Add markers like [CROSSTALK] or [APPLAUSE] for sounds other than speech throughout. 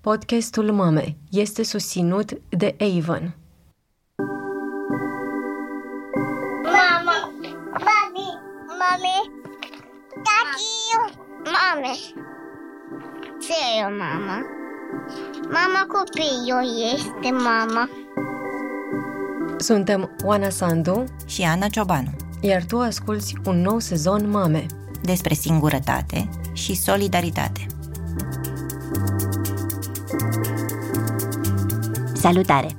Podcastul Mame este susținut de Avon. Mama, mami, mami, tati, mame. Ce e mama? Mama copilul este mama. Suntem Oana Sandu și Ana Ciobanu iar tu asculți un nou sezon Mame despre singurătate și solidaritate. Salutare!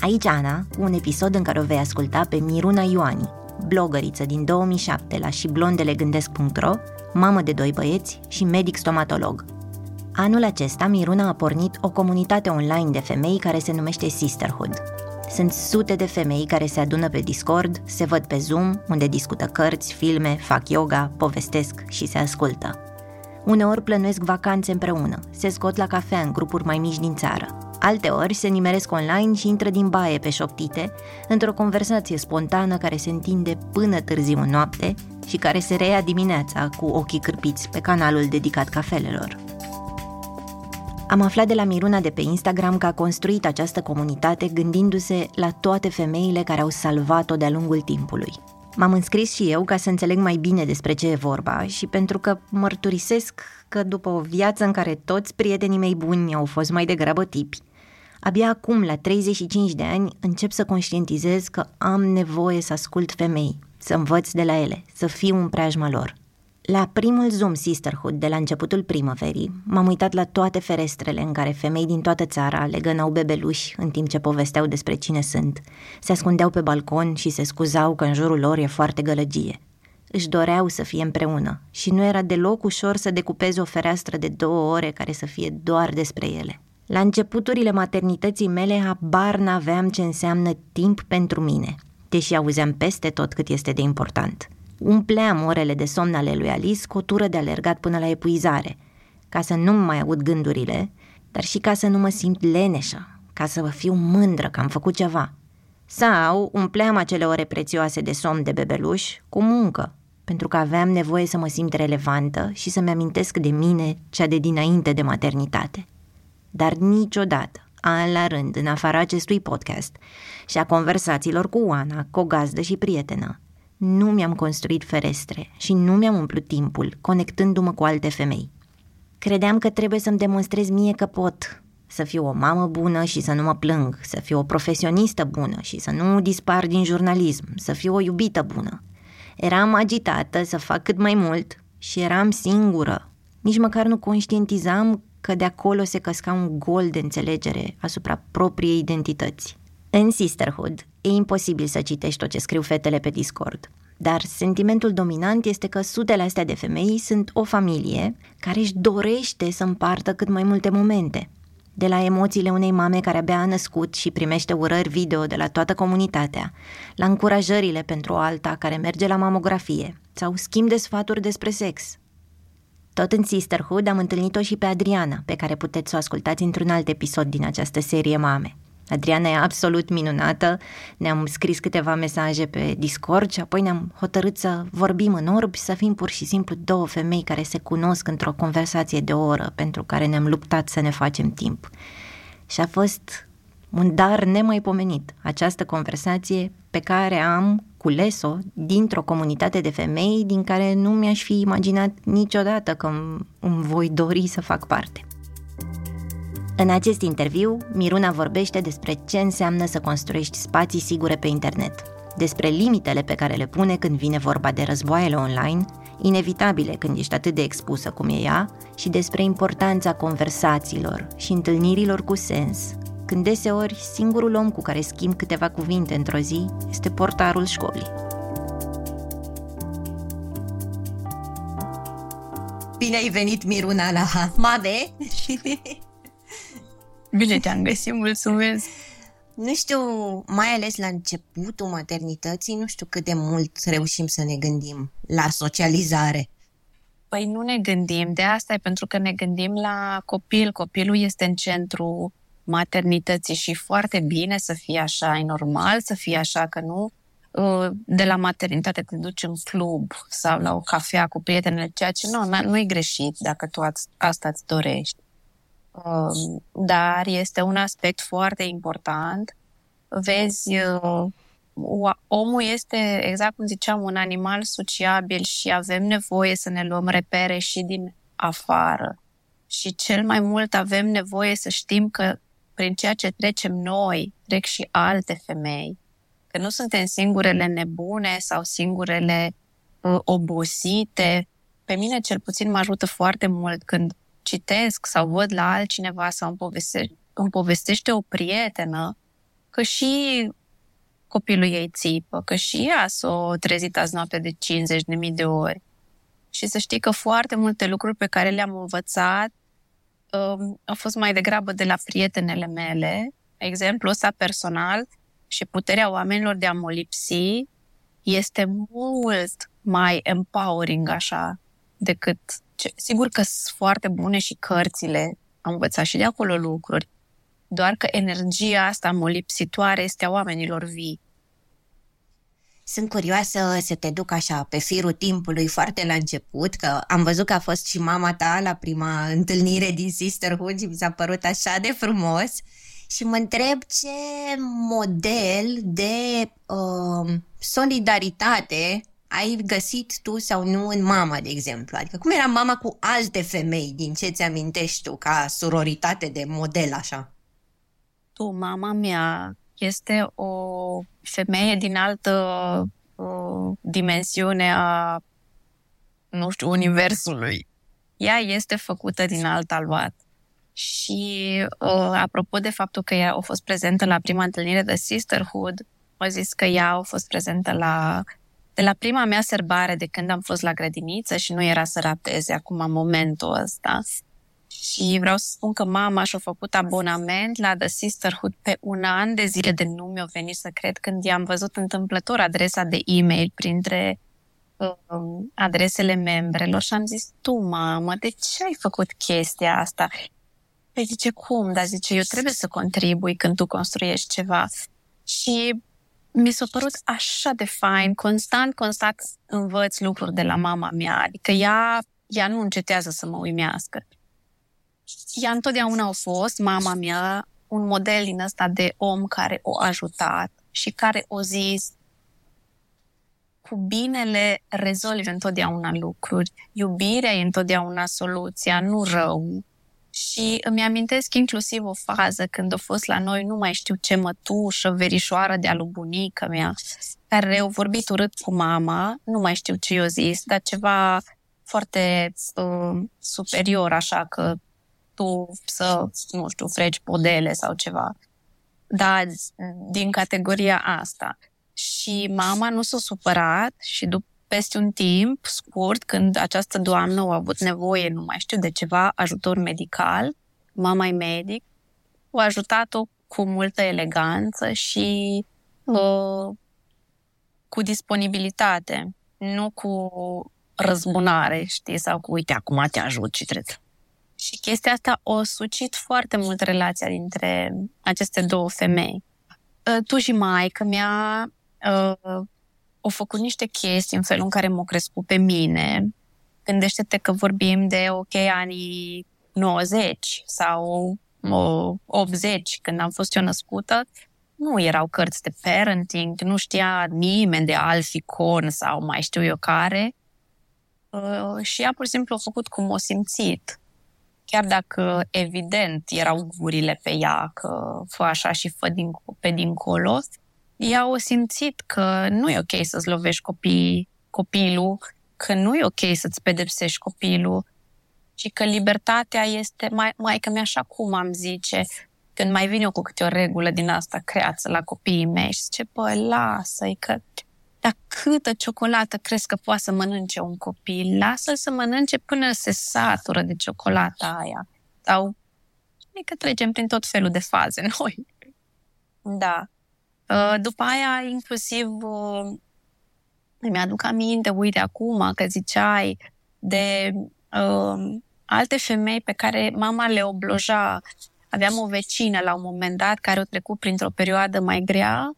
Aici Ana, cu un episod în care o vei asculta pe Miruna Ioani, blogăriță din 2007 la și blondelegândesc.ro, mamă de doi băieți și medic stomatolog. Anul acesta, Miruna a pornit o comunitate online de femei care se numește Sisterhood – sunt sute de femei care se adună pe Discord, se văd pe Zoom, unde discută cărți, filme, fac yoga, povestesc și se ascultă. Uneori plănuiesc vacanțe împreună, se scot la cafea în grupuri mai mici din țară. Alteori se nimeresc online și intră din baie pe șoptite, într-o conversație spontană care se întinde până târziu în noapte și care se reia dimineața cu ochii cârpiți pe canalul dedicat cafelelor. Am aflat de la Miruna de pe Instagram că a construit această comunitate gândindu-se la toate femeile care au salvat-o de-a lungul timpului. M-am înscris și eu ca să înțeleg mai bine despre ce e vorba și pentru că mărturisesc că după o viață în care toți prietenii mei buni au fost mai degrabă tipi, abia acum, la 35 de ani, încep să conștientizez că am nevoie să ascult femei, să învăț de la ele, să fiu în preajma lor – la primul Zoom Sisterhood de la începutul primăverii, m-am uitat la toate ferestrele în care femei din toată țara legănau bebeluși în timp ce povesteau despre cine sunt, se ascundeau pe balcon și se scuzau că în jurul lor e foarte gălăgie. Își doreau să fie împreună și nu era deloc ușor să decupezi o fereastră de două ore care să fie doar despre ele. La începuturile maternității mele habar n-aveam ce înseamnă timp pentru mine, deși auzeam peste tot cât este de important – Umpleam orele de somn ale lui Alice cu o tură de alergat până la epuizare, ca să nu mai aud gândurile, dar și ca să nu mă simt leneșă, ca să vă fiu mândră că am făcut ceva. Sau umpleam acele ore prețioase de somn de bebeluș cu muncă, pentru că aveam nevoie să mă simt relevantă și să-mi amintesc de mine cea de dinainte de maternitate. Dar niciodată, an la rând, în afara acestui podcast și a conversațiilor cu Oana, cu o gazdă și prietenă, nu mi-am construit ferestre și nu mi-am umplut timpul conectându-mă cu alte femei. Credeam că trebuie să-mi demonstrez mie că pot să fiu o mamă bună și să nu mă plâng, să fiu o profesionistă bună și să nu dispar din jurnalism, să fiu o iubită bună. Eram agitată să fac cât mai mult și eram singură. Nici măcar nu conștientizam că de acolo se căsca un gol de înțelegere asupra propriei identități. În Sisterhood e imposibil să citești tot ce scriu fetele pe Discord, dar sentimentul dominant este că sutele astea de femei sunt o familie care își dorește să împartă cât mai multe momente. De la emoțiile unei mame care abia a născut și primește urări video de la toată comunitatea, la încurajările pentru o alta care merge la mamografie sau schimb de sfaturi despre sex. Tot în Sisterhood am întâlnit-o și pe Adriana, pe care puteți să o ascultați într-un alt episod din această serie Mame. Adriana e absolut minunată, ne-am scris câteva mesaje pe Discord și apoi ne-am hotărât să vorbim în orbi, să fim pur și simplu două femei care se cunosc într-o conversație de o oră pentru care ne-am luptat să ne facem timp. Și a fost un dar nemaipomenit, această conversație pe care am cules-o dintr-o comunitate de femei din care nu mi-aș fi imaginat niciodată că îmi voi dori să fac parte. În acest interviu, Miruna vorbește despre ce înseamnă să construiești spații sigure pe internet, despre limitele pe care le pune când vine vorba de războaiele online, inevitabile când ești atât de expusă cum e ea, și despre importanța conversațiilor și întâlnirilor cu sens, când deseori singurul om cu care schimb câteva cuvinte într-o zi este portarul școlii. Bine ai venit, Miruna, la Mame! [LAUGHS] Bine te-am găsit, mulțumesc! Nu știu, mai ales la începutul maternității, nu știu cât de mult reușim să ne gândim la socializare. Păi nu ne gândim, de asta e pentru că ne gândim la copil. Copilul este în centru maternității și foarte bine să fie așa, e normal să fie așa, că nu uh, de la maternitate te duci în club sau la o cafea cu prietenele, ceea ce nu, nu e greșit dacă tu asta îți dorești. Um, dar este un aspect foarte important. Vezi, uh, omul este, exact cum ziceam, un animal sociabil și avem nevoie să ne luăm repere și din afară. Și cel mai mult avem nevoie să știm că prin ceea ce trecem noi, trec și alte femei. Că nu suntem singurele nebune sau singurele uh, obosite. Pe mine cel puțin mă ajută foarte mult când citesc sau văd la altcineva sau îmi povestește, îmi povestește o prietenă că și copilul ei țipă, că și ea s-o trezit azi noapte de 50.000 de ori. Și să știi că foarte multe lucruri pe care le-am învățat um, au fost mai degrabă de la prietenele mele. Exemplul ăsta personal și puterea oamenilor de a mă lipsi este mult mai empowering așa decât... Ce, sigur că sunt foarte bune și cărțile, am învățat și de acolo lucruri, doar că energia asta molipsitoare este a oamenilor vii. Sunt curioasă să te duc așa pe firul timpului foarte la început, că am văzut că a fost și mama ta la prima întâlnire din Sisterhood și mi s-a părut așa de frumos. Și mă întreb ce model de uh, solidaritate ai găsit tu sau nu în mama, de exemplu? Adică cum era mama cu alte femei, din ce ți-amintești tu, ca sororitate de model așa? Tu, mama mea, este o femeie din altă uh, dimensiune a, nu știu, universului. Ea este făcută din alt aluat. Și uh, apropo de faptul că ea a fost prezentă la prima întâlnire de Sisterhood, a zis că ea a fost prezentă la de la prima mea serbare de când am fost la grădiniță și nu era să rateze acum momentul ăsta. Și vreau să spun că mama și-a făcut abonament la The Sisterhood pe un an de zile de nu mi-a venit să cred când i-am văzut întâmplător adresa de e-mail printre um, adresele membrelor și am zis, tu mamă, de ce ai făcut chestia asta? Păi zice, cum? Dar zice, eu trebuie să contribui când tu construiești ceva. Și mi s-a părut așa de fain, constant, constant învăț lucruri de la mama mea, adică ea, ea nu încetează să mă uimească. Ea întotdeauna a fost, mama mea, un model din ăsta de om care o ajutat și care o zis cu binele rezolvi întotdeauna lucruri. Iubirea e întotdeauna soluția, nu rău. Și îmi amintesc inclusiv o fază când a fost la noi, nu mai știu ce mătușă, verișoară de-a lui bunica mea, care au vorbit urât cu mama, nu mai știu ce i-a zis, dar ceva foarte uh, superior, așa că tu să, nu știu, freci podele sau ceva. Da, din categoria asta. Și mama nu s-a supărat și după peste un timp scurt, când această doamnă a avut nevoie, nu mai știu, de ceva ajutor medical, mama e medic, a ajutat-o cu multă eleganță și uh, cu disponibilitate, nu cu răzbunare, știi, sau cu uite, acum te ajut și trebuie. Și chestia asta o sucit foarte mult relația dintre aceste două femei. Uh, tu și maică mea uh, au făcut niște chestii în felul în care m-au crescut pe mine. Gândește-te că vorbim de, ok, anii 90 sau 80, când am fost eu născută, nu erau cărți de parenting, nu știa nimeni de Alficon sau mai știu eu care. Uh, și ea pur și simplu a făcut cum o simțit. Chiar dacă, evident, erau gurile pe ea că fă așa și fă din, pe dincolo, ea o simțit că nu e ok să-ți lovești copii, copilul, că nu e ok să-ți pedepsești copilul și că libertatea este, mai, mai că mi-așa cum am zice, când mai vine eu cu câte o regulă din asta creață la copiii mei și zice, bă, lasă-i că dar câtă ciocolată crezi că poate să mănânce un copil? Lasă-l să mănânce până se satură de ciocolata aia. Sau e că trecem prin tot felul de faze [LAUGHS] noi. Da. Uh, după aia, inclusiv, uh, mi-aduc aminte, uite, acum, că ziceai de uh, alte femei pe care mama le obloja. Aveam o vecină la un moment dat care a trecut printr-o perioadă mai grea.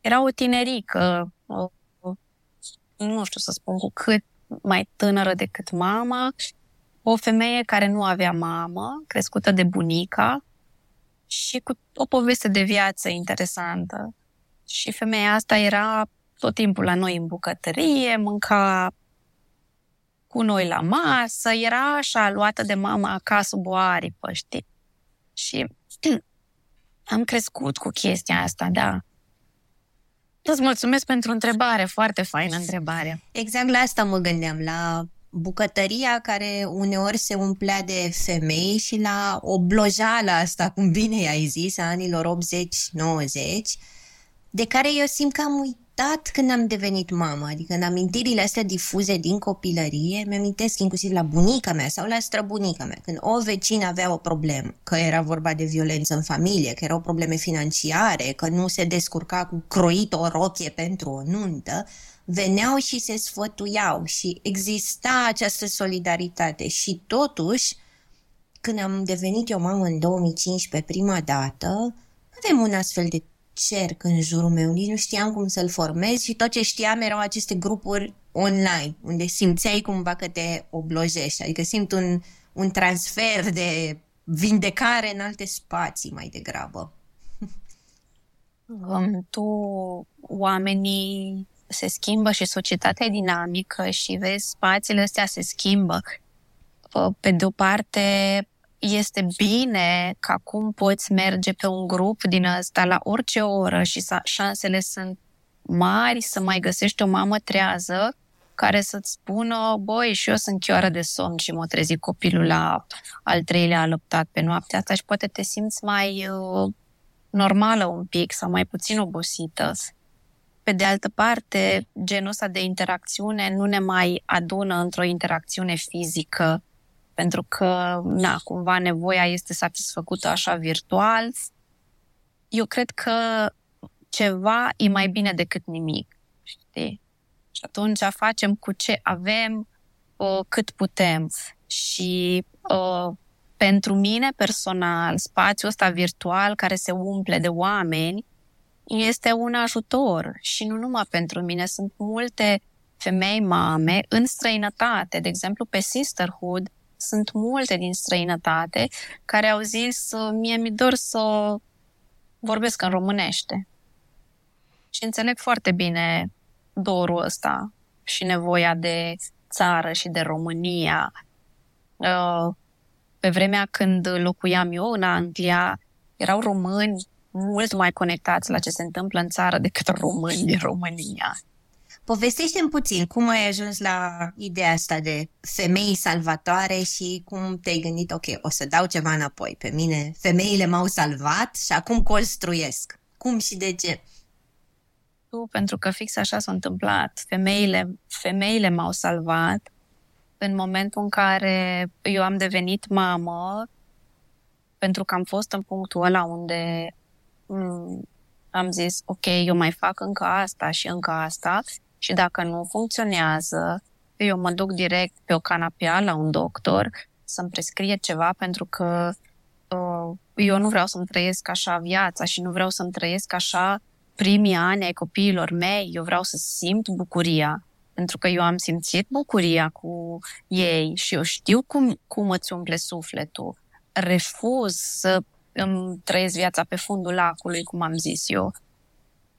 Era o tinerică, uh, nu știu să spun cu cât mai tânără decât mama o femeie care nu avea mamă, crescută de bunica și cu o poveste de viață interesantă. Și femeia asta era tot timpul la noi în bucătărie, mânca cu noi la masă, era așa luată de mama ca sub o aripă, știi? Și [CLEARS THROAT] am crescut cu chestia asta, da. Îți mulțumesc pentru întrebare, foarte faină întrebare. Exact la asta mă gândeam, la bucătăria care uneori se umplea de femei și la oblojală asta, cum bine ai zis, a anilor 80-90, de care eu simt că am uitat uitat când am devenit mamă, adică în amintirile astea difuze din copilărie, mi-amintesc inclusiv la bunica mea sau la străbunica mea, când o vecină avea o problemă, că era vorba de violență în familie, că erau probleme financiare, că nu se descurca cu croit o rochie pentru o nuntă, veneau și se sfătuiau și exista această solidaritate. Și totuși, când am devenit eu mamă în 2015 prima dată, avem un astfel de cerc în jurul meu, nici nu știam cum să-l formez și tot ce știam erau aceste grupuri online, unde simțeai cumva că te oblojești, adică simt un, un transfer de vindecare în alte spații mai degrabă. [LAUGHS] Um, tu, oamenii se schimbă și societatea e dinamică și vezi, spațiile astea se schimbă. Pe de o parte, este bine că acum poți merge pe un grup din ăsta la orice oră și șansele sunt mari să mai găsești o mamă trează care să-ți spună, băi, și eu sunt chioară de somn și mă trezi copilul la al treilea alăptat pe noaptea asta și poate te simți mai uh, normală un pic sau mai puțin obosită. Pe de altă parte, genul ăsta de interacțiune nu ne mai adună într-o interacțiune fizică pentru că, na, cumva nevoia este satisfăcută așa virtual. Eu cred că ceva e mai bine decât nimic, știi? Și atunci facem cu ce avem, o, cât putem. Și o, pentru mine personal, spațiul ăsta virtual care se umple de oameni este un ajutor și nu numai pentru mine. Sunt multe femei mame în străinătate, de exemplu pe Sisterhood, sunt multe din străinătate care au zis mie mi dor să vorbesc în românește. Și înțeleg foarte bine dorul ăsta și nevoia de țară și de România. Uh, pe vremea când locuiam eu în Anglia, erau români mult mai conectați la ce se întâmplă în țară decât români din România. Povestește-mi puțin cum ai ajuns la ideea asta de femei salvatoare și cum te-ai gândit, ok, o să dau ceva înapoi. Pe mine femeile m-au salvat și acum construiesc. Cum și de ce? Tu, pentru că fix așa s-a întâmplat. Femeile, femeile m-au salvat în momentul în care eu am devenit mamă, pentru că am fost în punctul ăla unde mm, am zis, ok, eu mai fac încă asta și încă asta și dacă nu funcționează, eu mă duc direct pe o canapea la un doctor să-mi prescrie ceva pentru că uh, eu nu vreau să-mi trăiesc așa viața și nu vreau să-mi trăiesc așa primii ani ai copiilor mei. Eu vreau să simt bucuria pentru că eu am simțit bucuria cu ei și eu știu cum, cum îți umple sufletul. Refuz să îmi trăiesc viața pe fundul lacului, cum am zis eu.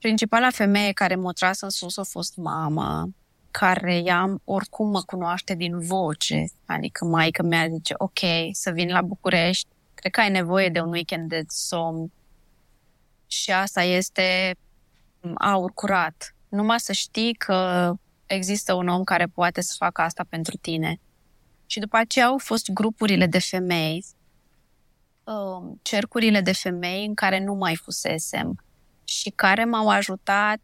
Principala femeie care m-a tras în sus a fost mama, care ea oricum mă cunoaște din voce. Adică maica mea zice, ok, să vin la București, cred că ai nevoie de un weekend de somn. Și asta este aur curat. Numai să știi că există un om care poate să facă asta pentru tine. Și după aceea au fost grupurile de femei, um, cercurile de femei în care nu mai fusesem și care m-au ajutat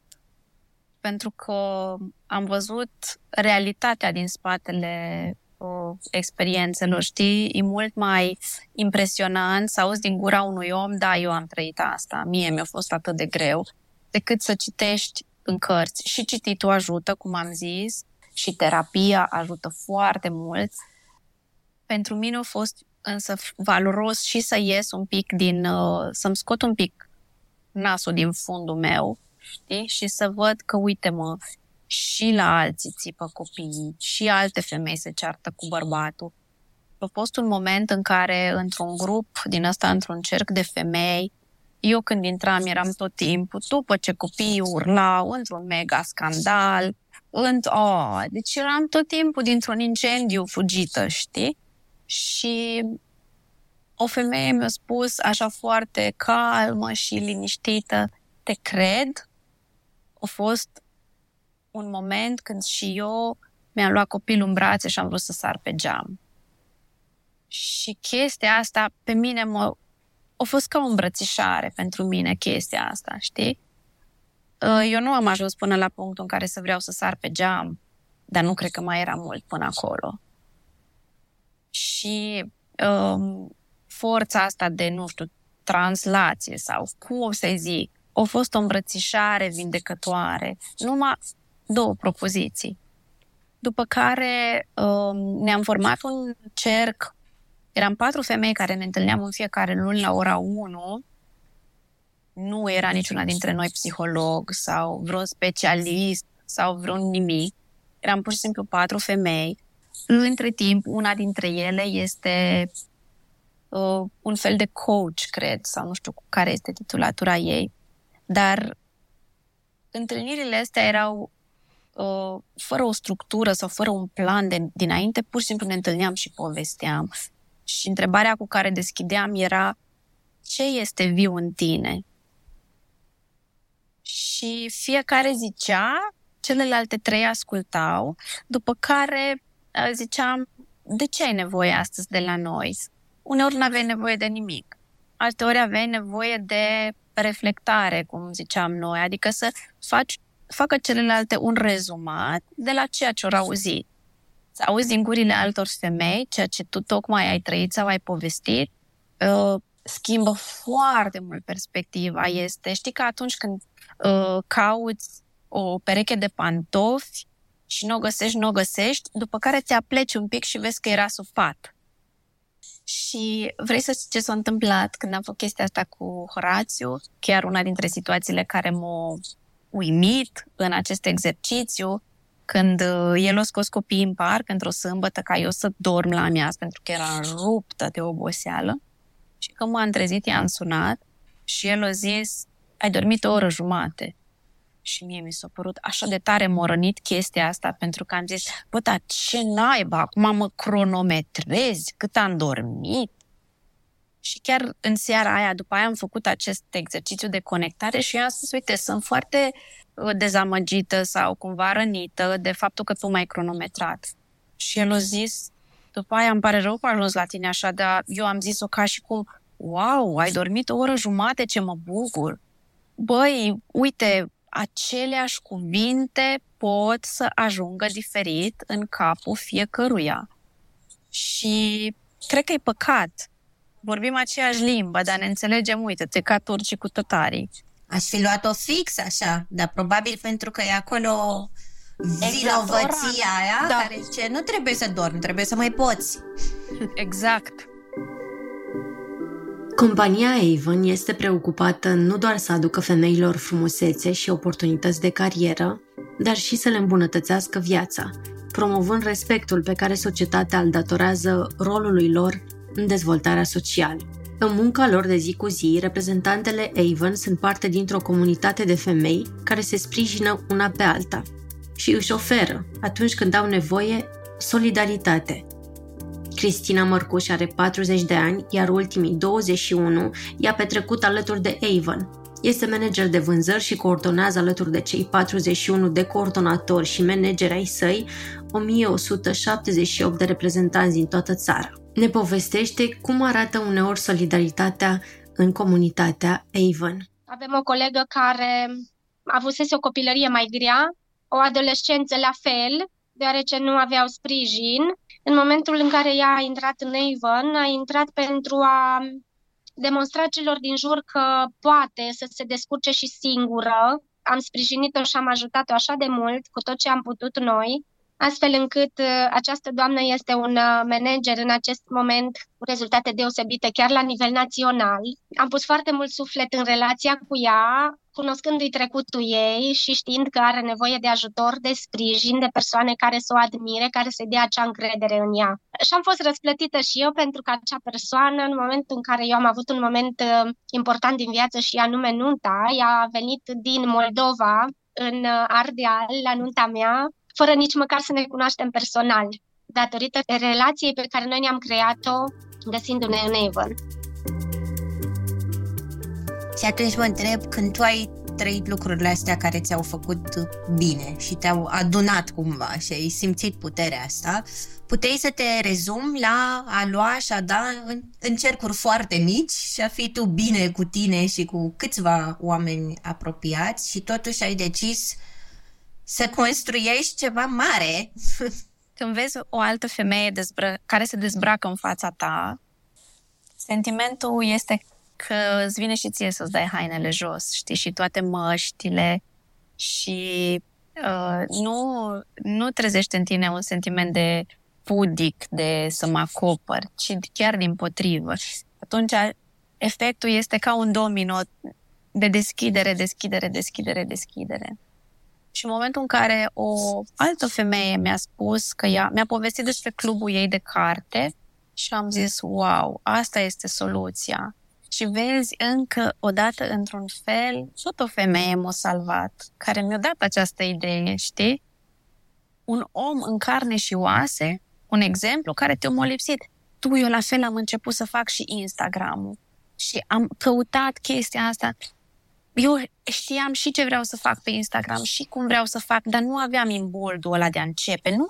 pentru că am văzut realitatea din spatele uh, experiențelor, știi? E mult mai impresionant să auzi din gura unui om, da, eu am trăit asta, mie mi-a fost atât de greu, decât să citești în cărți. Și cititul ajută, cum am zis, și terapia ajută foarte mult. Pentru mine a fost însă valoros și să ies un pic din, uh, să-mi scot un pic nasul din fundul meu, știi? Și să văd că, uite-mă, și la alții țipă copiii, și alte femei se ceartă cu bărbatul. a fost un moment în care, într-un grup din asta, într-un cerc de femei, eu când intram eram tot timpul, după ce copiii urlau, într-un mega scandal, în, oh, deci eram tot timpul dintr-un incendiu fugită, știi? Și o femeie mi-a spus așa foarte calmă și liniștită, te cred? A fost un moment când și eu mi-am luat copilul în brațe și am vrut să sar pe geam. Și chestia asta pe mine mă... a fost ca o îmbrățișare pentru mine chestia asta, știi? Uh, eu nu am ajuns până la punctul în care să vreau să sar pe geam, dar nu cred că mai era mult până acolo. Și um, forța asta de, nu știu, translație sau cum să zic, a fost o îmbrățișare vindecătoare. Numai două propoziții. După care um, ne-am format un cerc. Eram patru femei care ne întâlneam în fiecare luni la ora 1. Nu era niciuna dintre noi psiholog sau vreun specialist sau vreun nimic. Eram pur și simplu patru femei. Între timp, una dintre ele este uh, un fel de coach, cred, sau nu știu care este titulatura ei. Dar întâlnirile astea erau uh, fără o structură sau fără un plan de dinainte, pur și simplu ne întâlneam și povesteam. Și întrebarea cu care deschideam era ce este viu în tine? Și fiecare zicea, celelalte trei ascultau, după care uh, ziceam, de ce ai nevoie astăzi de la noi? Uneori nu aveai nevoie de nimic. Alteori aveai nevoie de reflectare, cum ziceam noi, adică să faci facă celelalte un rezumat de la ceea ce au auzit. Să auzi din gurile altor femei ceea ce tu tocmai ai trăit sau ai povestit, uh, schimbă foarte mult perspectiva. Este, știi că atunci când uh, cauți o pereche de pantofi și nu o găsești, nu o găsești, după care ți apleci un pic și vezi că era sufat. Și vrei să știi ce s-a întâmplat când am făcut chestia asta cu Horațiu? Chiar una dintre situațiile care m-a uimit în acest exercițiu când uh, el a scos copiii în parc într-o sâmbătă ca eu să dorm la amiaz pentru că era ruptă de oboseală și când m-am trezit i-am sunat și el a zis ai dormit o oră jumate și mie mi s-a părut așa de tare morănit chestia asta pentru că am zis, bă, dar ce naiba, acum mă cronometrezi cât am dormit? Și chiar în seara aia, după aia am făcut acest exercițiu de conectare și eu am spus, uite, sunt foarte uh, dezamăgită sau cumva rănită de faptul că tu m-ai cronometrat. Și el a zis, după aia îmi pare rău că a ajuns la tine așa, dar eu am zis-o ca și cum, wow, ai dormit o oră jumate, ce mă bucur. Băi, uite, aceleași cuvinte pot să ajungă diferit în capul fiecăruia. Și cred că e păcat vorbim aceeași limbă, dar ne înțelegem, uite-te, ca turcii cu tătarii. Aș fi luat-o fix așa, dar probabil pentru că e acolo vinovăția aia da. care zice, nu trebuie să dormi, trebuie să mai poți. Exact. Compania Avon este preocupată nu doar să aducă femeilor frumusețe și oportunități de carieră, dar și să le îmbunătățească viața, promovând respectul pe care societatea îl datorează rolului lor în dezvoltarea socială. În munca lor de zi cu zi, reprezentantele Avon sunt parte dintr-o comunitate de femei care se sprijină una pe alta și își oferă, atunci când au nevoie, solidaritate. Cristina Mărcuș are 40 de ani, iar ultimii 21 i-a petrecut alături de Avon. Este manager de vânzări și coordonează alături de cei 41 de coordonatori și manageri ai săi 1178 de reprezentanți din toată țara ne povestește cum arată uneori solidaritatea în comunitatea Avon. Avem o colegă care a avusese o copilărie mai grea, o adolescență la fel, deoarece nu aveau sprijin. În momentul în care ea a intrat în Avon, a intrat pentru a demonstra celor din jur că poate să se descurce și singură. Am sprijinit-o și am ajutat-o așa de mult cu tot ce am putut noi astfel încât uh, această doamnă este un uh, manager în acest moment cu rezultate deosebite chiar la nivel național. Am pus foarte mult suflet în relația cu ea, cunoscându-i trecutul ei și știind că are nevoie de ajutor, de sprijin, de persoane care să o admire, care să dea acea încredere în ea. Și am fost răsplătită și eu pentru că acea persoană, în momentul în care eu am avut un moment uh, important din viață și anume nunta, ea a venit din Moldova în Ardeal la nunta mea fără nici măcar să ne cunoaștem personal, datorită relației pe care noi ne-am creat-o găsindu-ne în Avon. Și atunci mă întreb, când tu ai trăit lucrurile astea care ți-au făcut bine și te-au adunat cumva și ai simțit puterea asta, puteai să te rezumi la a lua și a da în, în cercuri foarte mici și a fi tu bine cu tine și cu câțiva oameni apropiați și totuși ai decis să construiești ceva mare. [LAUGHS] Când vezi o altă femeie dezbră- care se dezbracă în fața ta, sentimentul este că îți vine și ție să-ți dai hainele jos, știi, și toate măștile și uh, nu, nu trezește în tine un sentiment de pudic, de să mă acopăr, ci chiar din potrivă. Atunci efectul este ca un domino de deschidere, deschidere, deschidere, deschidere. Și în momentul în care o altă femeie mi-a spus că ea mi-a povestit despre clubul ei de carte și am zis, wow, asta este soluția. Și vezi încă o dată, într-un fel, tot o femeie m-a salvat, care mi-a dat această idee, știi? Un om în carne și oase, un exemplu care te-a lipsit. Tu, eu la fel am început să fac și Instagram-ul. Și am căutat chestia asta eu știam și ce vreau să fac pe Instagram și cum vreau să fac, dar nu aveam imboldul ăla de a începe. Nu,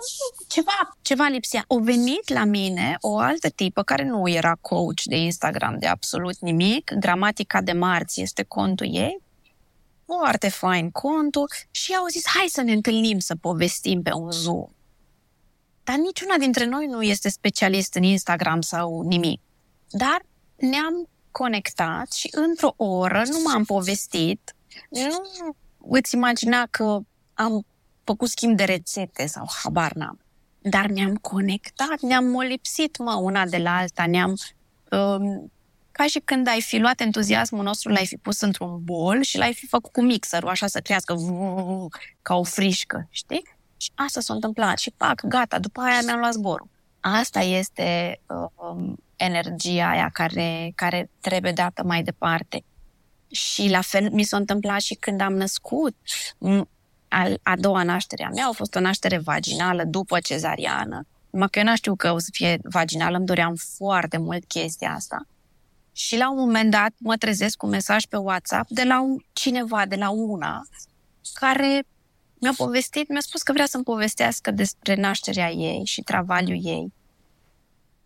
ceva, ceva lipsea. O venit la mine o altă tipă care nu era coach de Instagram de absolut nimic. Gramatica de marți este contul ei. Foarte fain contul și au zis, hai să ne întâlnim să povestim pe un Zoom. Dar niciuna dintre noi nu este specialist în Instagram sau nimic. Dar ne-am conectat și într-o oră nu m-am povestit, nu îți imagina că am făcut schimb de rețete sau habar n-am. Dar ne-am conectat, ne-am molipsit, mă, una de la alta, ne-am... Um, ca și când ai fi luat entuziasmul nostru, l-ai fi pus într-un bol și l-ai fi făcut cu mixerul, așa să crească ca o frișcă, știi? Și asta s-a întâmplat și pac, gata, după aia mi-am luat zborul. Asta este um, energia aia care, care trebuie dată mai departe. Și la fel mi s-a întâmplat și când am născut. A doua naștere a mea a fost o naștere vaginală după cezariană. Numai că eu n știu că o să fie vaginală, îmi doream foarte mult chestia asta. Și la un moment dat mă trezesc cu un mesaj pe WhatsApp de la un, cineva, de la una, care mi-a povestit, mi-a spus că vrea să-mi povestească despre nașterea ei și travaliul ei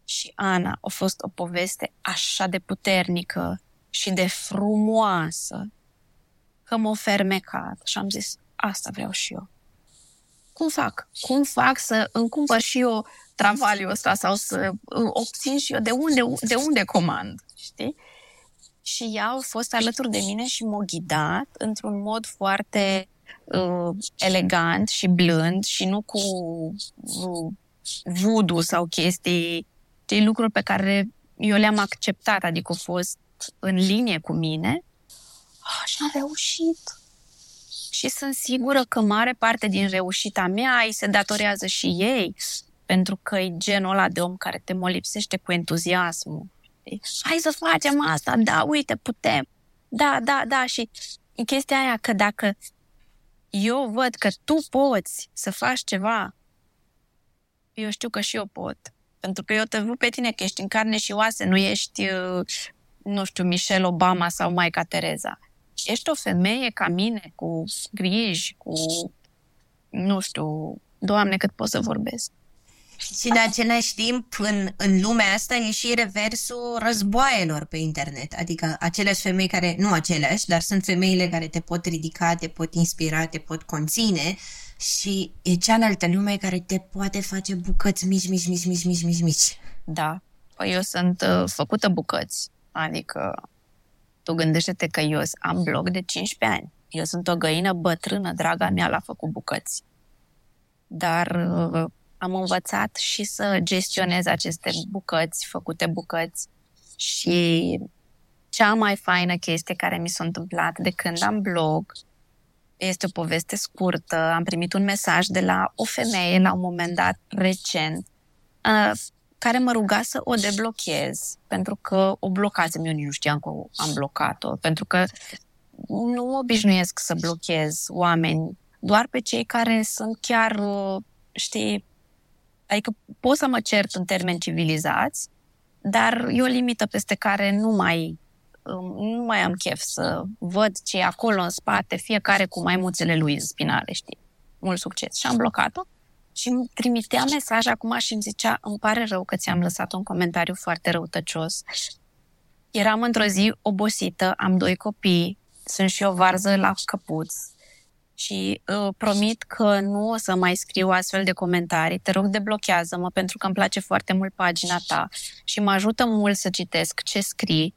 și Ana a fost o poveste așa de puternică și de frumoasă că m-a fermecat și am zis, asta vreau și eu. Cum fac? Cum fac să îmi cumpăr și eu travaliul ăsta sau să obțin și eu de unde, de unde comand, știi? Și ea a fost alături de mine și m-a ghidat într-un mod foarte uh, elegant și blând și nu cu uh, voodoo sau chestii știi, lucruri pe care eu le-am acceptat, adică au fost în linie cu mine oh, și am reușit. Și sunt sigură că mare parte din reușita mea îi se datorează și ei, pentru că e genul ăla de om care te molipsește cu entuziasmul. Hai să facem asta, da, uite, putem. Da, da, da, și chestia aia că dacă eu văd că tu poți să faci ceva, eu știu că și eu pot. Pentru că eu te văd pe tine că ești în carne și oase, nu ești, uh, nu știu, Michelle Obama sau Maica Tereza. Ești o femeie ca mine, cu griji, cu, nu știu, Doamne, cât pot să vorbesc. Și în același timp, în, în lumea asta e și reversul războaielor pe internet. Adică aceleași femei care, nu aceleași, dar sunt femeile care te pot ridica, te pot inspira, te pot conține și e cealaltă lume care te poate face bucăți mici, mici, mici, mici, mici, mici, mici. Da. Păi eu sunt uh, făcută bucăți. Adică tu gândește-te că eu am blog de 15 ani. Eu sunt o găină bătrână, draga mea, la făcut bucăți. dar uh, am învățat și să gestionez aceste bucăți, făcute bucăți și cea mai faină chestie care mi s-a întâmplat de când am blog este o poveste scurtă. Am primit un mesaj de la o femeie la un moment dat recent uh, care mă ruga să o deblochez pentru că o blocasem. Eu nici nu știam că am blocat-o, pentru că nu obișnuiesc să blochez oameni, doar pe cei care sunt chiar, uh, știi, adică pot să mă cert în termeni civilizați, dar e o limită peste care nu mai, um, nu mai am chef să văd ce e acolo în spate, fiecare cu maimuțele lui în spinare, știi. Mult succes. Și am blocat-o și îmi trimitea mesaj acum și îmi zicea, îmi pare rău că ți-am lăsat un comentariu foarte răutăcios. Eram într-o zi obosită, am doi copii, sunt și o varză la căpuț și uh, promit că nu o să mai scriu astfel de comentarii. Te rog, deblochează-mă pentru că îmi place foarte mult pagina ta și mă ajută mult să citesc ce scrii.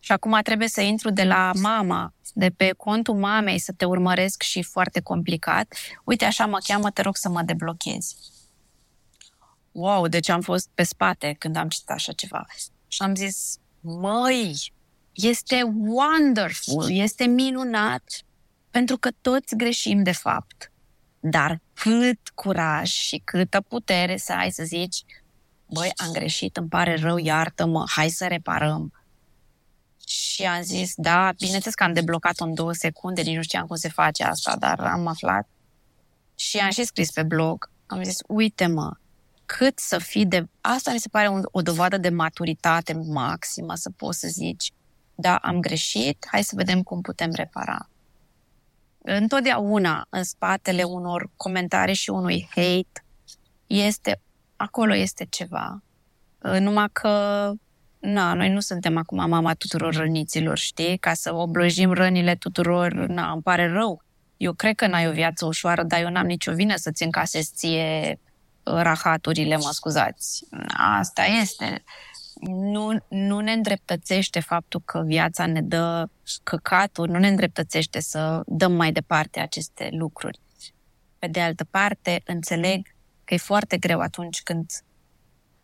Și acum trebuie să intru de la mama, de pe contul mamei, să te urmăresc și foarte complicat. Uite, așa mă cheamă, te rog să mă deblochezi. Wow, deci am fost pe spate când am citit așa ceva. Și am zis, măi, este wonderful, este minunat, pentru că toți greșim de fapt. Dar cât curaj și câtă putere să ai să zici, băi, am greșit, îmi pare rău, iartă-mă, hai să reparăm. Și am zis, da, bineînțeles că am deblocat-o în două secunde, nici nu știam cum se face asta, dar am aflat. Și am și scris pe blog, am zis, uite-mă, cât să fii de... Asta mi se pare un, o dovadă de maturitate maximă, să poți să zici, da, am greșit, hai să vedem cum putem repara. Întotdeauna în spatele unor comentarii și unui hate este, acolo este ceva. Numai că na, noi nu suntem acum mama tuturor răniților, știi? Ca să oblojim rănile tuturor, na, îmi pare rău. Eu cred că n-ai o viață ușoară, dar eu n-am nicio vină să-ți încasezi ție rahaturile, mă scuzați. Asta este nu, nu ne îndreptățește faptul că viața ne dă căcaturi, nu ne îndreptățește să dăm mai departe aceste lucruri. Pe de altă parte, înțeleg că e foarte greu atunci când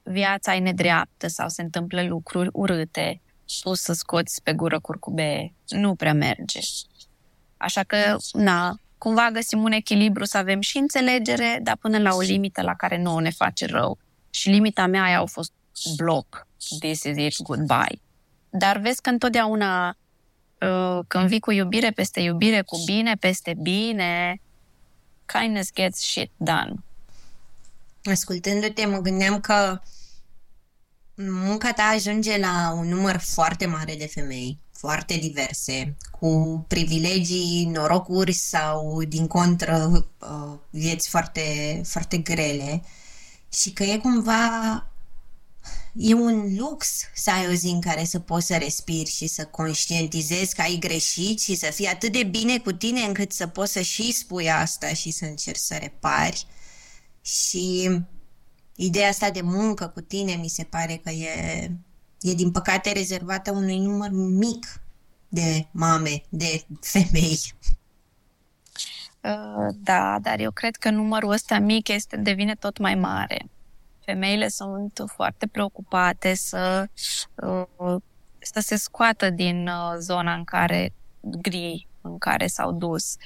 viața e nedreaptă sau se întâmplă lucruri urâte, tu să scoți pe gură curcube, nu prea merge. Așa că, na, cumva găsim un echilibru să avem și înțelegere, dar până la o limită la care nouă ne face rău. Și limita mea aia au fost bloc. This is it, goodbye. Dar vezi că întotdeauna uh, când vii cu iubire peste iubire, cu bine peste bine, kindness gets shit done. Ascultându-te, mă gândeam că munca ta ajunge la un număr foarte mare de femei, foarte diverse, cu privilegii, norocuri sau, din contră, uh, vieți foarte, foarte grele și că e cumva e un lux să ai o zi în care să poți să respiri și să conștientizezi că ai greșit și să fii atât de bine cu tine încât să poți să și spui asta și să încerci să repari. Și ideea asta de muncă cu tine mi se pare că e, e din păcate rezervată unui număr mic de mame, de femei. Uh, da, dar eu cred că numărul ăsta mic este devine tot mai mare femeile sunt foarte preocupate să, uh, să se scoată din uh, zona în care gri în care s-au dus.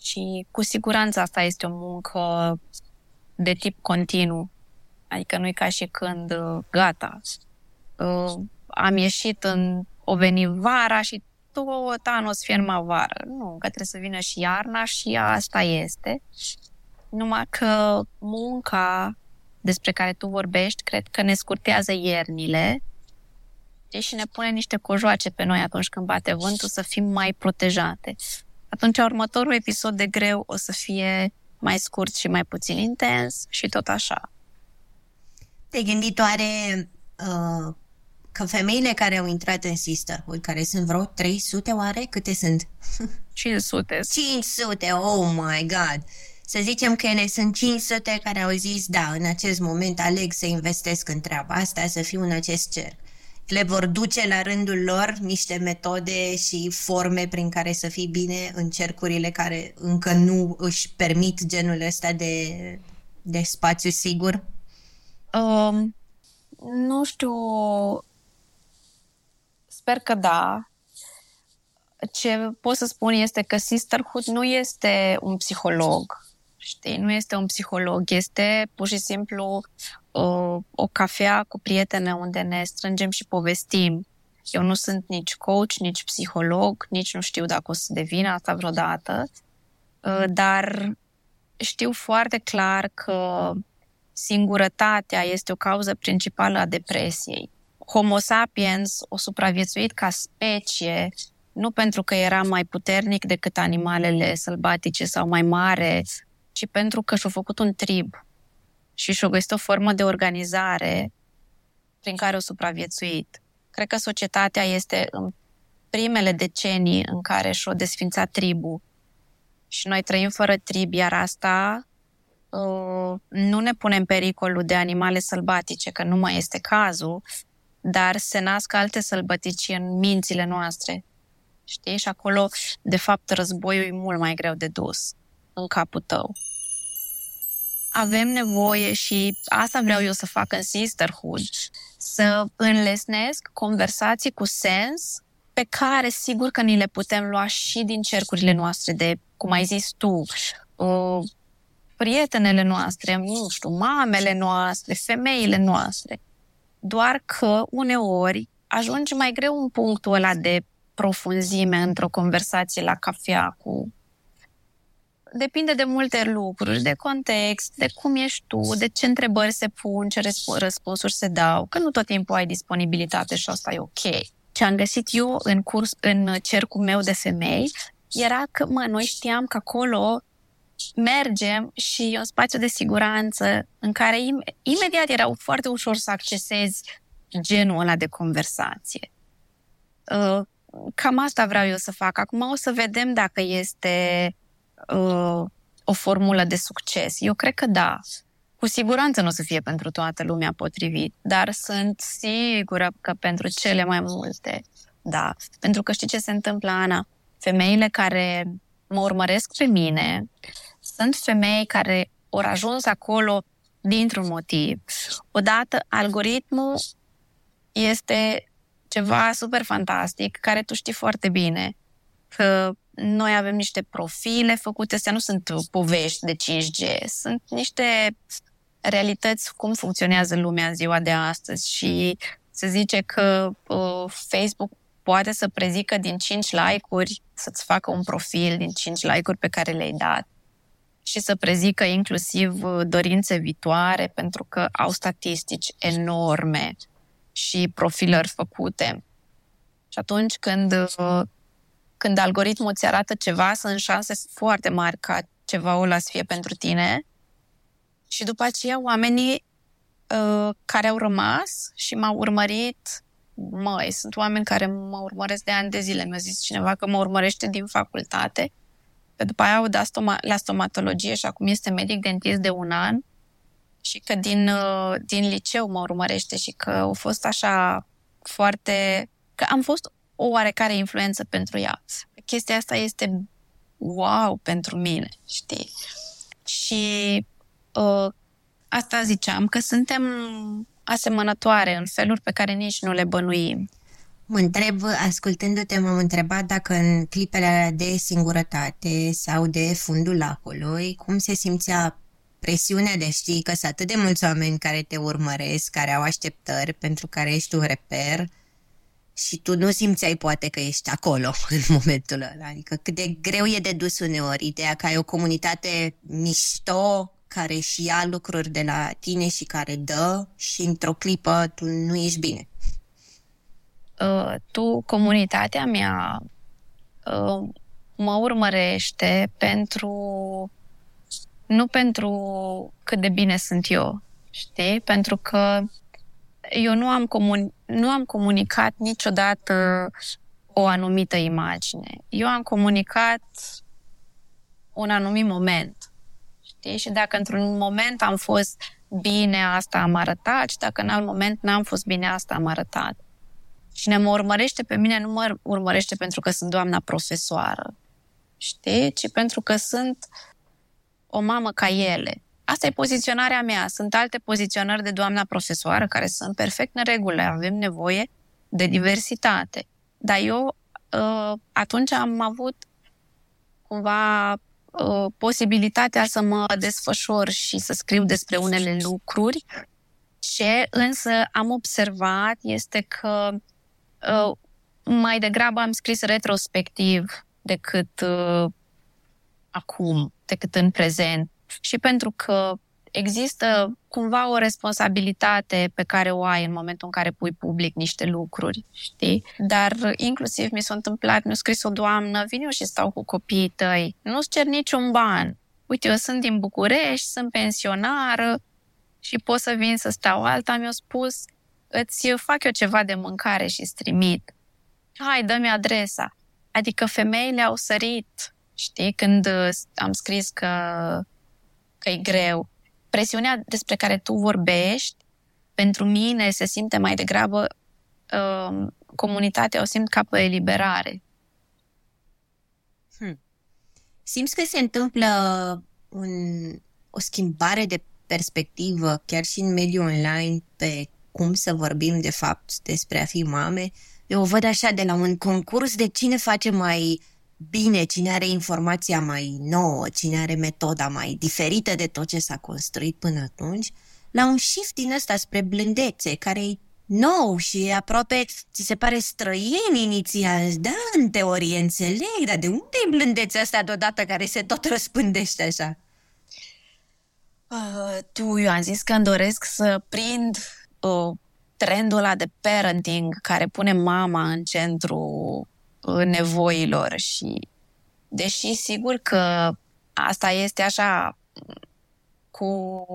Și cu siguranță asta este o muncă de tip continuu. Adică nu-i ca și când uh, gata. Am ieșit în o veni vara și tot anul o să fie numai vară. Nu, că trebuie să vină și iarna și asta este. Numai că munca despre care tu vorbești, cred că ne scurtează iernile și ne pune niște cojoace pe noi atunci când bate vântul să fim mai protejate. Atunci următorul episod de greu o să fie mai scurt și mai puțin intens și tot așa. Te-ai gândit oare uh, că femeile care au intrat în Sisterhood, care sunt vreo 300 oare? Câte sunt? [LAUGHS] 500. 500, oh my god! Să zicem că ele sunt 500 care au zis, da, în acest moment aleg să investesc în treaba asta, să fiu în acest cer. le vor duce la rândul lor niște metode și forme prin care să fii bine în cercurile care încă nu își permit genul ăsta de, de spațiu sigur? Um, nu știu. Sper că da. Ce pot să spun este că Sisterhood nu este un psiholog. Știi, nu este un psiholog, este pur și simplu o, o cafea cu prietene unde ne strângem și povestim. Eu nu sunt nici coach, nici psiholog, nici nu știu dacă o să devin asta vreodată, ă, dar știu foarte clar că singurătatea este o cauză principală a depresiei. Homo sapiens o supraviețuit ca specie nu pentru că era mai puternic decât animalele sălbatice sau mai mare, ci pentru că și-a făcut un trib și și-a găsit o formă de organizare prin care o supraviețuit. Cred că societatea este în primele decenii în care și-a desfințat tribul și noi trăim fără trib, iar asta uh, nu ne pune în pericolul de animale sălbatice, că nu mai este cazul, dar se nasc alte sălbătici în mințile noastre. Știi? Și acolo, de fapt, războiul e mult mai greu de dus în capul tău avem nevoie și asta vreau eu să fac în Sisterhood, să înlesnesc conversații cu sens pe care sigur că ni le putem lua și din cercurile noastre de, cum ai zis tu, uh, prietenele noastre, nu știu, mamele noastre, femeile noastre. Doar că uneori ajunge mai greu un punctul ăla de profunzime într-o conversație la cafea cu depinde de multe lucruri, de context, de cum ești tu, de ce întrebări se pun, ce răspunsuri se dau, că nu tot timpul ai disponibilitate și asta e ok. Ce am găsit eu în curs, în cercul meu de femei, era că, mă, noi știam că acolo mergem și e un spațiu de siguranță în care im- imediat era foarte ușor să accesezi genul ăla de conversație. Uh, cam asta vreau eu să fac. Acum o să vedem dacă este uh, o formulă de succes? Eu cred că da. Cu siguranță nu o să fie pentru toată lumea potrivit, dar sunt sigură că pentru cele mai multe, da. Pentru că știi ce se întâmplă, Ana? Femeile care mă urmăresc pe mine sunt femei care au ajuns acolo dintr-un motiv. Odată, algoritmul este ceva super fantastic, care tu știi foarte bine că noi avem niște profile făcute, astea nu sunt povești de 5G, sunt niște realități cum funcționează lumea în ziua de astăzi și se zice că uh, Facebook poate să prezică din 5 like-uri să-ți facă un profil din 5 like-uri pe care le-ai dat și să prezică inclusiv uh, dorințe viitoare pentru că au statistici enorme și profilări făcute. Și atunci când uh, când algoritmul îți arată ceva, sunt șanse foarte mari ca ceva ăla să fie pentru tine. Și după aceea oamenii uh, care au rămas și m-au urmărit, măi, sunt oameni care mă urmăresc de ani de zile. Mi-a zis cineva că mă urmărește din facultate. Pe după aia au dat stoma- la stomatologie și acum este medic dentist de un an și că din, uh, din liceu mă urmărește și că au fost așa foarte... că am fost o oarecare influență pentru ea. Chestia asta este wow pentru mine, știi? Și uh, asta ziceam, că suntem asemănătoare în feluri pe care nici nu le bănuim. Mă întreb, ascultându-te, m-am întrebat dacă în clipele de singurătate sau de fundul lacului, cum se simțea presiunea de știi că sunt atât de mulți oameni care te urmăresc, care au așteptări, pentru care ești un reper, și tu nu simțeai poate că ești acolo [LAUGHS] în momentul ăla. Adică cât de greu e de dus uneori ideea că ai o comunitate mișto care și ia lucruri de la tine și care dă și într-o clipă tu nu ești bine. Uh, tu, comunitatea mea, uh, mă urmărește pentru nu pentru cât de bine sunt eu, știi? Pentru că eu nu am, comun- nu am comunicat niciodată o anumită imagine. Eu am comunicat un anumit moment. Știi? Și dacă într-un moment am fost bine, asta am arătat, și dacă în alt moment n-am fost bine, asta am arătat. Cine mă urmărește pe mine nu mă urmărește pentru că sunt doamna profesoară, știi? Ci pentru că sunt o mamă ca ele. Asta e poziționarea mea. Sunt alte poziționări de doamna profesoară care sunt perfect în regulă. Avem nevoie de diversitate. Dar eu uh, atunci am avut cumva uh, posibilitatea să mă desfășor și să scriu despre unele lucruri. Ce însă am observat este că uh, mai degrabă am scris retrospectiv decât acum, decât în prezent. Și pentru că există cumva o responsabilitate pe care o ai în momentul în care pui public niște lucruri, știi? Dar inclusiv mi s-a întâmplat, mi-a scris o doamnă, vin eu și stau cu copiii tăi, nu-ți cer niciun ban. Uite, eu sunt din București, sunt pensionară și pot să vin să stau. Alta mi-a spus, îți fac eu ceva de mâncare și trimit. Hai, dă-mi adresa. Adică femeile au sărit, știi, când am scris că, că e greu presiunea despre care tu vorbești, pentru mine se simte mai degrabă uh, comunitatea o simt ca pe eliberare. Hmm. Simți că se întâmplă un, o schimbare de perspectivă, chiar și în mediul online, pe cum să vorbim de fapt despre a fi mame? Eu o văd așa de la un concurs de cine face mai bine, cine are informația mai nouă, cine are metoda mai diferită de tot ce s-a construit până atunci, la un shift din ăsta spre blândețe, care e nou și aproape ți se pare străin inițial. Da, în teorie înțeleg, dar de unde e blândețea asta deodată care se tot răspândește așa? Uh, tu, eu am zis că îmi doresc să prind uh, trendul ăla de parenting care pune mama în centru nevoilor și deși sigur că asta este așa cu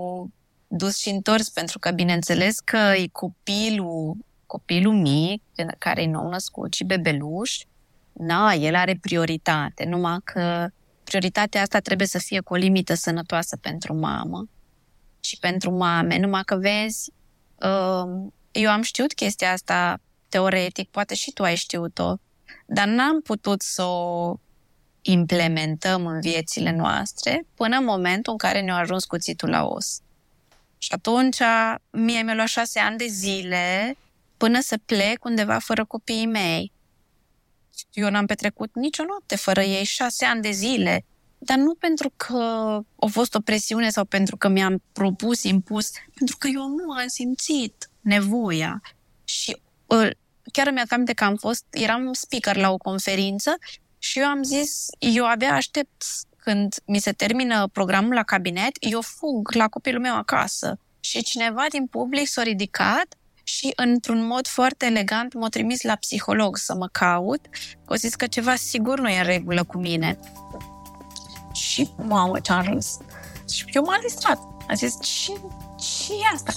dus și întors, pentru că bineînțeles că e copilul, copilul mic, care e nou născut și bebeluș, na, el are prioritate, numai că prioritatea asta trebuie să fie cu o limită sănătoasă pentru mamă și pentru mame, numai că vezi, um, eu am știut chestia asta teoretic, poate și tu ai știut-o, dar n-am putut să o implementăm în viețile noastre până în momentul în care ne-a ajuns cuțitul la os. Și atunci mie mi-a luat șase ani de zile până să plec undeva fără copiii mei. Eu n-am petrecut nicio noapte fără ei, șase ani de zile. Dar nu pentru că a fost o presiune sau pentru că mi-am propus, impus, pentru că eu nu am simțit nevoia. Și chiar îmi aminte că am fost, eram speaker la o conferință și eu am zis, eu abia aștept când mi se termină programul la cabinet, eu fug la copilul meu acasă. Și cineva din public s-a ridicat și într-un mod foarte elegant m-a trimis la psiholog să mă caut, că zis că ceva sigur nu e în regulă cu mine. Și, mamă, ce-am râs. Și eu m-am distrat. Am zis, ce, ce e asta?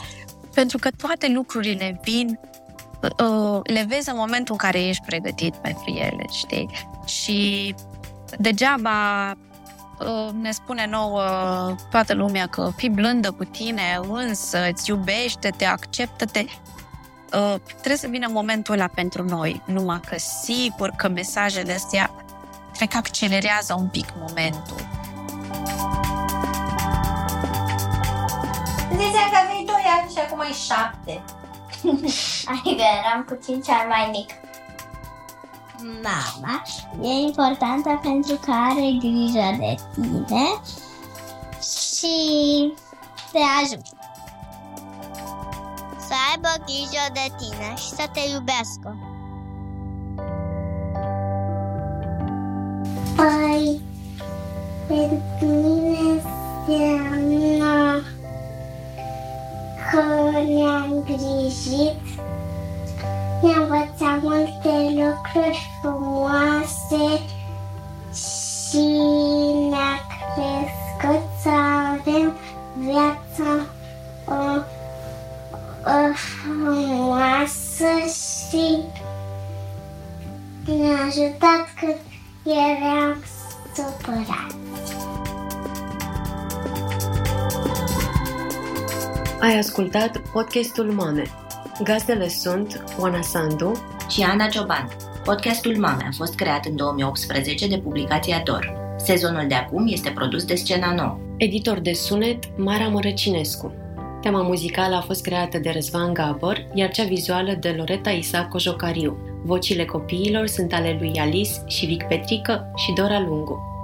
Pentru că toate lucrurile vin uh, le vezi în momentul în care ești pregătit pentru ele, știi? Și degeaba uh, ne spune nouă toată lumea că fii blândă cu tine, însă îți iubește, te acceptă-te. Uh, trebuie să vină momentul ăla pentru noi, numai că sigur că mesajele astea cred că accelerează un pic momentul. Zicea că avei 2 ani și acum ai 7. [LAUGHS] adică eram cu 5 ani mai mic. Mama e importantă pentru că are grijă de tine și te ajută. Să aibă grijă de tine și să te iubească. Păi, pentru mine înseamnă că ne-am grijit, ne-a învățat multe lucruri frumoase și ne-a crescut să avem viața o, o frumoasă și ne-a ajutat când eram supărați. Ai ascultat podcastul Mame. Gazdele sunt Oana Sandu, și Ana Cioban. Podcastul Mame a fost creat în 2018 de publicația Dor. Sezonul de acum este produs de Scena Nouă. Editor de sunet, Mara Mărăcinescu. Tema muzicală a fost creată de Răzvan Gabor, iar cea vizuală de Loreta Isa Cojocariu. Vocile copiilor sunt ale lui Alice și Vic Petrică și Dora Lungu.